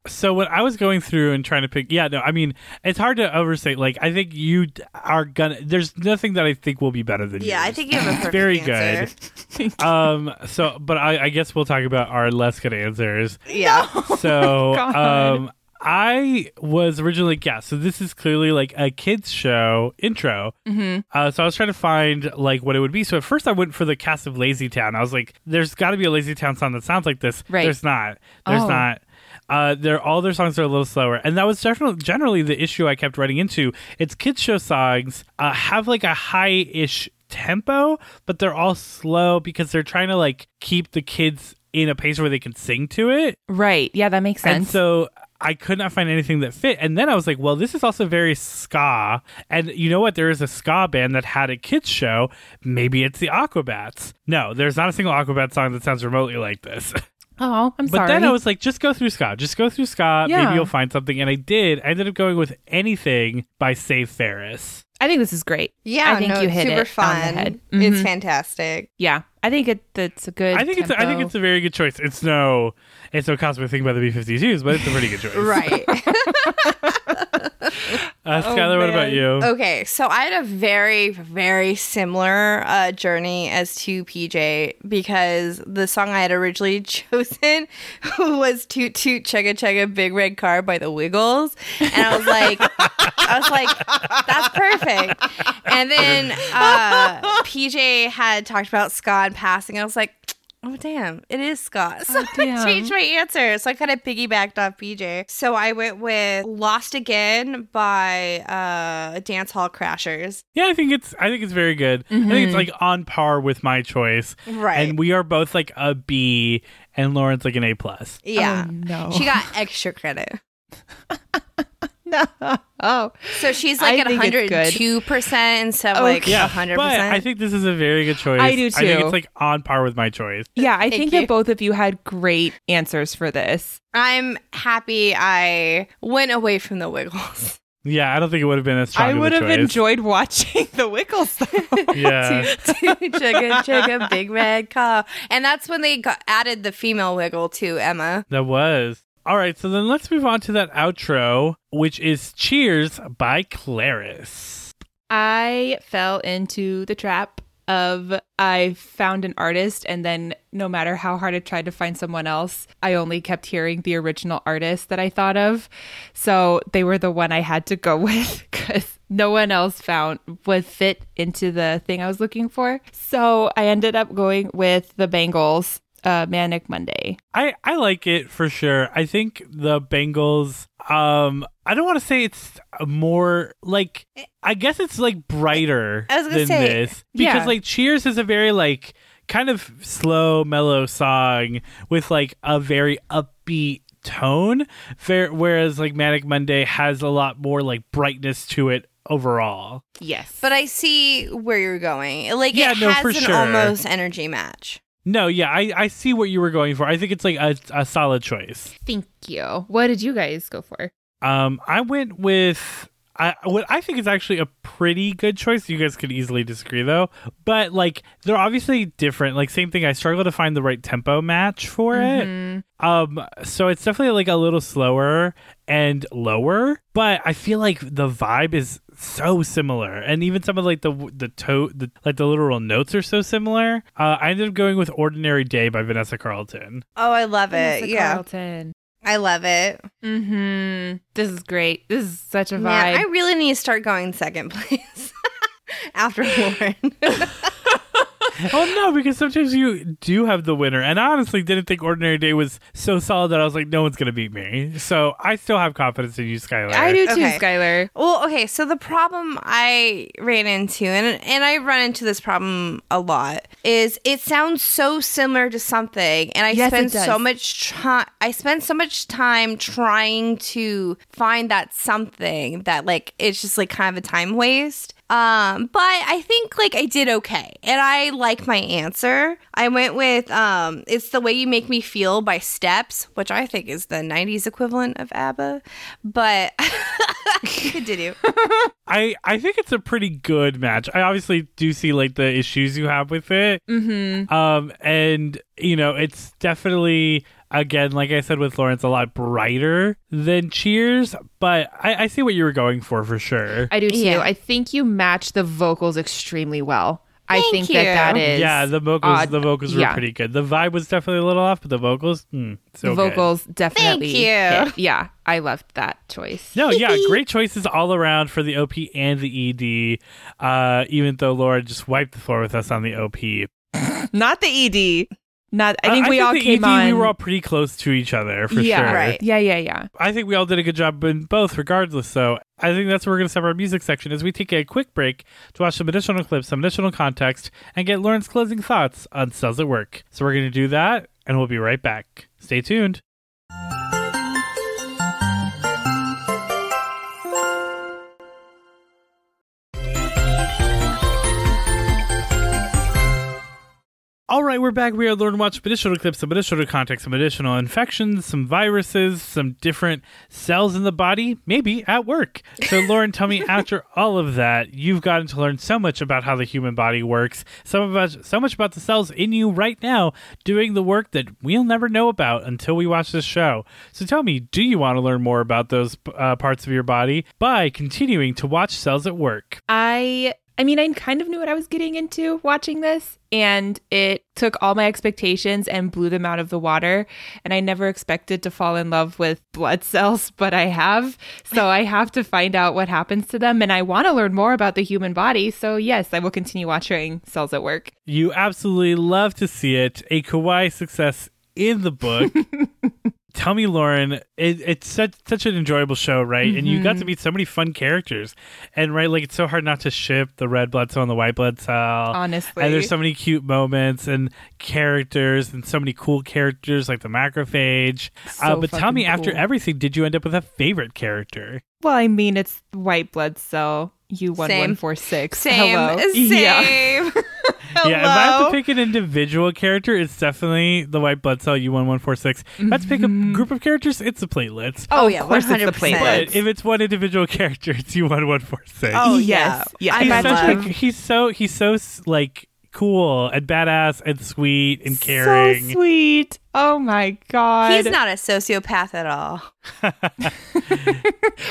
So when I was going through and trying to pick, yeah, no, I mean, it's hard to overstate. Like, I think you are gonna. There's nothing that I think will be better than Yeah, I think you have a (laughs) perfect very answer. good. (laughs) Um, so, but I, I guess we'll talk about our less good answers. Yeah. (laughs) So, God. um, I was originally yeah. So this is clearly like a kids show intro. Mm-hmm. Uh, so I was trying to find like what it would be. So at first I went for the cast of Lazy Town. I was like, "There's got to be a Lazy Town song that sounds like this." Right. There's not. There's Oh. not. Uh, they're all their songs are a little slower, and that was definitely generally the issue I kept running into. It's kids show songs uh, have like a high-ish tempo, but they're all slow because they're trying to like keep the kids in a pace where they can sing to it. right. Yeah, that makes sense. And so I could not find anything that fit. And then I was like, well, this is also very ska. And you know what? There is a ska band that had a kids show. Maybe it's the Aquabats. No, there's not a single Aquabat song that sounds remotely like this. (laughs) oh, I'm But sorry. But then I was like, just go through ska. Just go through ska. Yeah. Maybe you'll find something. And I did. I ended up going with anything by Save Ferris. I think this is great. Yeah, I think no, you hit super it fun. on the head. It's mm-hmm. fantastic. Yeah, I think it that's a good. I think it's I think it's a very good choice. It's no it's no cosmic thing by the B fifty twos, but it's a pretty good (laughs) choice. Right. (laughs) (laughs) Uh, Skylar, what about you? okay, so I had a very, very similar uh, journey as to PJ because the song I had originally (laughs) chosen (laughs) was "Toot Toot Chugga Chugga Big Red Car" by the Wiggles, and I was like, I was like, that's perfect. And then uh, PJ had talked about ska in passing, and I was like. Oh damn! It is ska. (laughs) So I damn. changed my answer. So I kind of piggybacked off PJ. So I went with "Lost Again" by uh, Dance Hall Crashers. Yeah, I think it's I think it's very good. I think it's like on par with my choice. Right. And we are both like a B and Lauren's like an A plus. Yeah. Oh, no. She got extra credit. (laughs) (laughs) no. Oh, So she's like I at think it's good. 102% instead of like Okay. Yeah. 100%. But I think this is a very good choice. I do I think too. it's like on par with my choice. yeah. I Thank think you. that both of you had great answers for this. I'm happy I went away from the Wiggles. (laughs) Yeah, I don't think it would have been as strong I of a would have choice. enjoyed watching (laughs) the Wiggles though. Yeah. chugga chugga big red car. And that's when they got, added the female wiggle to Emma. That was. All right, so then let's move on to that outro, which is Cheers by Claris. I fell into the trap of I found an artist and then no matter how hard I tried to find someone else, I only kept hearing the original artist that I thought of. So they were the one I had to go (laughs) with cuz no one else found would fit into the thing I was looking for. So I ended up going with the Bangles uh Manic Monday. I, I like it for sure. I think the Bangles, um, I don't want to say it's more like, I guess it's like brighter I was than say, this because yeah. like Cheers is a very like kind of slow, mellow song with like a very upbeat tone, Fair, whereas like Manic Monday has a lot more like brightness to it overall. Yes. But I see where you're going. Like Yeah, it no, has for an sure. almost energy match. No, yeah, I, I see what you were going for. I think it's like a, a solid choice. thank you. What did you guys go for? Um, I went with I what I think is actually a pretty good choice. You guys could easily disagree though, but like they're obviously different. Like same thing. I struggle to find the right tempo match for it. Um, so it's definitely like a little slower and lower, but I feel like the vibe is so similar, and even some of like the the to the like the literal notes are so similar. Uh, I ended up going with "Ordinary Day" by Vanessa Carlton. Oh, I love it. Vanessa yeah. Carlton. I love it. Mm-hmm. This is great. This is such a vibe. Man, I really need to start going second place (laughs) after Lauren. (laughs) (laughs) Well, no, because sometimes you do have the winner, and I honestly didn't think Ordinary Day was so solid that I was like, no one's gonna beat me. So I still have confidence in you, Skylar. I do too, Okay. Skylar. Well, okay, so the problem I ran into, and and I run into this problem a lot, is it sounds so similar to something, and I Yes, spend so much time. I spend so much time trying to find that something that like it's just like kind of a time waste. Um, but I think like I did okay, and I like my answer. I went with um, it's the way you make me feel by Steps, which I think is the '90s equivalent of ABBA. But (laughs) continue. (laughs) I I think it's a pretty good match. I obviously do see like the issues you have with it. Mm-hmm. Um, and you know, it's definitely again, like I said with Lauren, a lot brighter than Cheers. But I, I see what you were going for for sure. I do too. Yeah. I think you match the vocals extremely well. Thank I think that that you. is yeah, the vocals odd. the vocals were Yeah. pretty good. The vibe was definitely a little off, but the vocals, hmm, so the good. vocals definitely. you. hit. Yeah, I loved that choice. No, yeah, great choices all around for the OP and the ED. Uh, even though Laura just wiped the floor with us on the OP. Not the ED. Not. I think we all came ED, on. We were all pretty close to each other for yeah, sure. Right. Yeah, yeah, yeah. I think we all did a good job in both, regardless. So I think that's where we're going to start our music section as we take a quick break to watch some additional clips, some additional context, and get Lauren's closing thoughts on Cells at Work. So we're going to do that, and we'll be right back. Stay tuned. All right, we're back. We are learning to watch some additional clips, some additional context, some additional infections, some viruses, some different cells in the body, maybe at work. So, (laughs) Lauren, tell me, after all of that, you've gotten to learn so much about how the human body works, some of us, so much about the cells in you right now doing the work that we'll never know about until we watch this show. So, tell me, do you want to learn more about those uh, parts of your body by continuing to watch Cells at Work? I I mean, I kind of knew what I was getting into watching this, and it took all my expectations and blew them out of the water. And I never expected to fall in love with blood (laughs) cells, but I have. So I have to find out what happens to them, and I want to learn more about the human body. So, yes, I will continue watching Cells at Work. You absolutely love to see it. A kawaii success in the book. (laughs) Tell me, Lauren, it, it's such such an enjoyable show, right? And you got to meet so many fun characters, and right, like it's so hard not to ship the red blood cell and the white blood cell. Honestly. and there's so many cute moments and characters, and so many cool characters like the macrophage. uh, but tell me, fucking after everything, did you end up with a favorite character? Well, I mean, it's white blood cell U1146. Same. Hello. (laughs) Same. Yeah. (laughs) Yeah, if I have to pick an individual character, it's definitely the white blood cell U1146. If I have to pick a mm-hmm. group of characters, it's the platelets. Oh, Of yeah, course it's the 100%. platelets. But if it's one individual (laughs) character, it's U1146. Oh Yes. yeah, Yeah. he's, I such love. a, he's so he's so like cool and badass and sweet and caring. So sweet. Oh my god. He's not a sociopath at all. (laughs)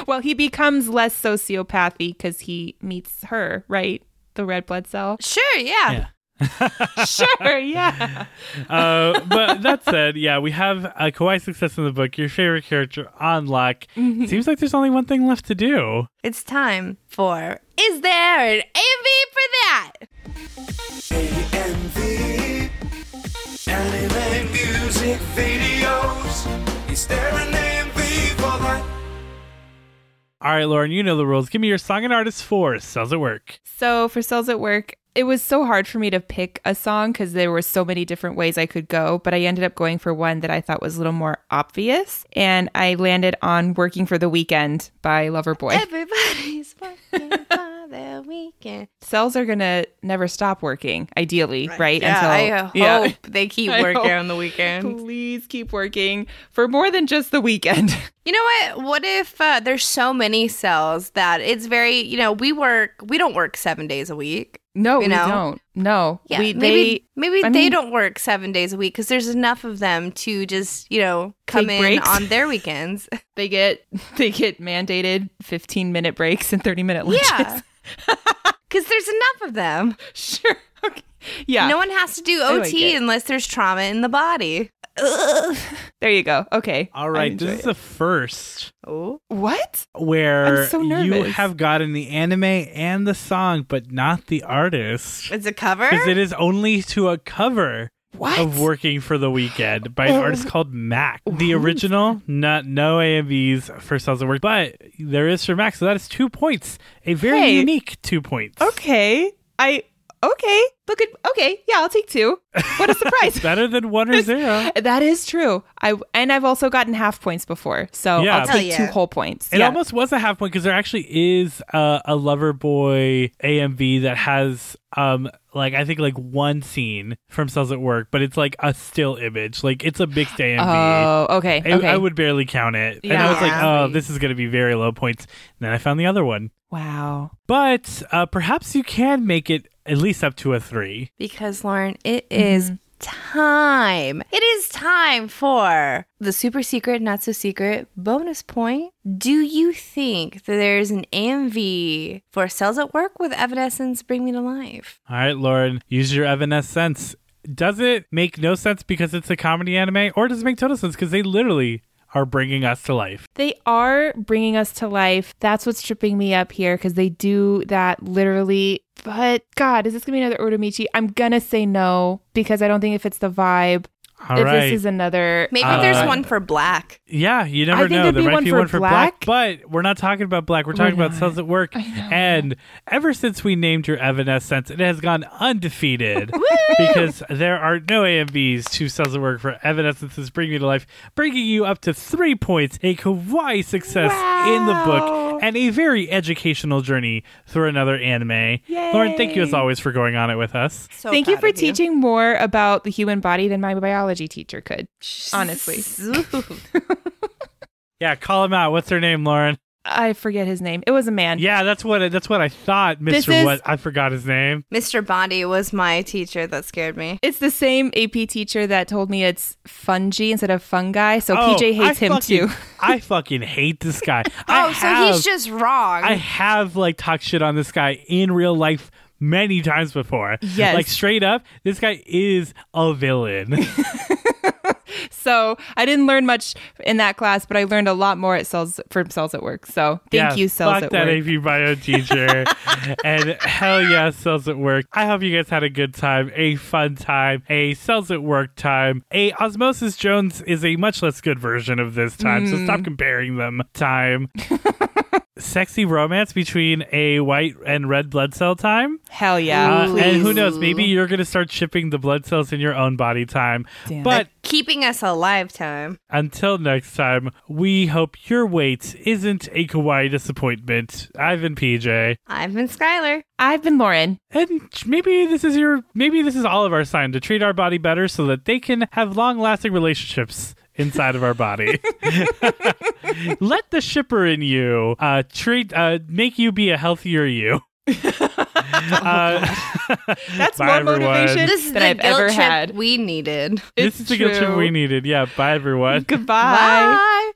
Well, he becomes less sociopathy because he meets her, right? The red blood cell. Sure, yeah. Yeah. (laughs) sure, yeah. uh, but that said, yeah, we have a kawaii success in the book. Your favorite character on lock. Mm-hmm. Seems like there's only one thing left to do. It's time for Is there an AMV for that? AMV Anime music videos Is there an AMV for that? All right, Lauren, you know the rules. Give me your song and artist for Cells at Work. So for Cells at Work, it was so hard for me to pick a song because there were so many different ways I could go, but I ended up going for one that I thought was a little more obvious. And I landed on Working for the Weekend by Loverboy. Everybody's working (laughs) for their weekend. Cells are going to never stop working, ideally, right? Yeah, I uh, yeah. hope (laughs) they keep I working on the weekend. Please keep working for more than just the weekend. (laughs) You know what? What if uh, there's so many cells that it's very, you know, we work, we don't work seven days a week. No, You we know? don't. No, Yeah, we, maybe maybe I they mean- don't work seven days a week because there's enough of them to just, you know, come in breaks. on their weekends. they (laughs) they get they get mandated 15 minute breaks and 30 minute lunches. yeah, (laughs) because there's enough of them. sure. Okay. Yeah. No one has to do OT unless there's trauma in the body. Ugh. There you go. Okay. All right, this is the first Oh. what? where so you have gotten the anime and the song, but not the artist. It's a cover? Because it is only to a cover What? of Working for the Weekend by an Oh. artist (laughs) called Mac. The original, not no AMVs for Cells at Work, but there is for Mac, so that is two points. A very Hey. unique two points. Okay. I okay. Look at okay. Yeah, I'll take two. What a (laughs) surprise. Better than one or zero. (laughs) that is true. I and I've also gotten half points before, so Yeah. I'll take yeah. two whole points. It yeah. almost was a half point because there actually is a, a Loverboy AMV that has um like I think like one scene from Cells at Work, but it's like a still image. Like it's a mixed AMV. (gasps) Oh, okay. I, okay. I would barely count it. Yeah. And I was like, oh, this is going to be very low points. And then I found the other one. wow. But uh, perhaps you can make it at least up to a three. Because, Lauren, it is mm-hmm. time. It is time for the super secret, not so secret bonus point. Do you think that there's an AMV for Cells at Work with Evanescence Bring Me to Life? All right, Lauren, use your evanescence. Does it make no sense because it's a comedy anime, or does it make total sense because they literally are bringing us to life? They are bringing us to life. That's what's tripping me up here because they do that literally. But God, is this gonna be another Uramichi? I'm gonna say no because I don't think it fits the vibe. All if right. this is another, Maybe Uh, there's one for Black. Yeah, you I never think know. there'd There be might one be for one for black. Black. but we're not talking about black. We're talking We're about not. Cells at Work. And ever since we named your Evanescence, it has gone undefeated (laughs) because there are no AMVs to Cells at Work for Evanescence. Evanescence's Bring Me to Life, bringing you up to three points, a kawaii success in the book, and a very educational journey through another anime. Lauren, thank you as always for going on it with us. So Thank you for of teaching more about the human body than my biology teacher could. Honestly. (laughs) Yeah, call him out. What's her name, Lauren? I forget his name. It was a man. Yeah, that's what that's what I thought, Mister. is- What I forgot his name. Mr. Bondi was my teacher that scared me. It's the same AP teacher that told me it's fungi instead of fungi. So Oh, PJ hates I him fucking- too. I fucking hate this guy. (laughs) Oh, I so he's just wrong. I have like talked shit on this guy in real life many times before. Yes. Like straight up, this guy is a villain. (laughs) (laughs) So I didn't learn much in that class, but I learned a lot more at cells from cells at work. So thank Yeah, you, cells fuck at that work. AP bio teacher. (laughs) and hell yeah, cells at work. I hope you guys had a good time, a fun time, a cells at work time. A Osmosis Jones is a much less good version of this time, so Mm. stop comparing them. Time. Sexy romance between a white and red blood cell time. Hell yeah. Uh, and who knows, maybe you're going to start shipping the blood cells in your own body time. Damn. But Keeping us alive time. until next time, we hope your wait isn't a kawaii disappointment. I've been PJ. I've been Skylar. I've been Lauren. And maybe this is your maybe this is all of our sign to treat our body better so that they can have long-lasting relationships inside of our body. (laughs) Let the shipper in you uh treat uh make you be a healthier you. (laughs) uh, (laughs) That's bye, more everyone. motivation This is than the I've guilt ever trip had. we needed. This It's is the guilt trip we needed. Yeah, bye everyone. Goodbye. Bye.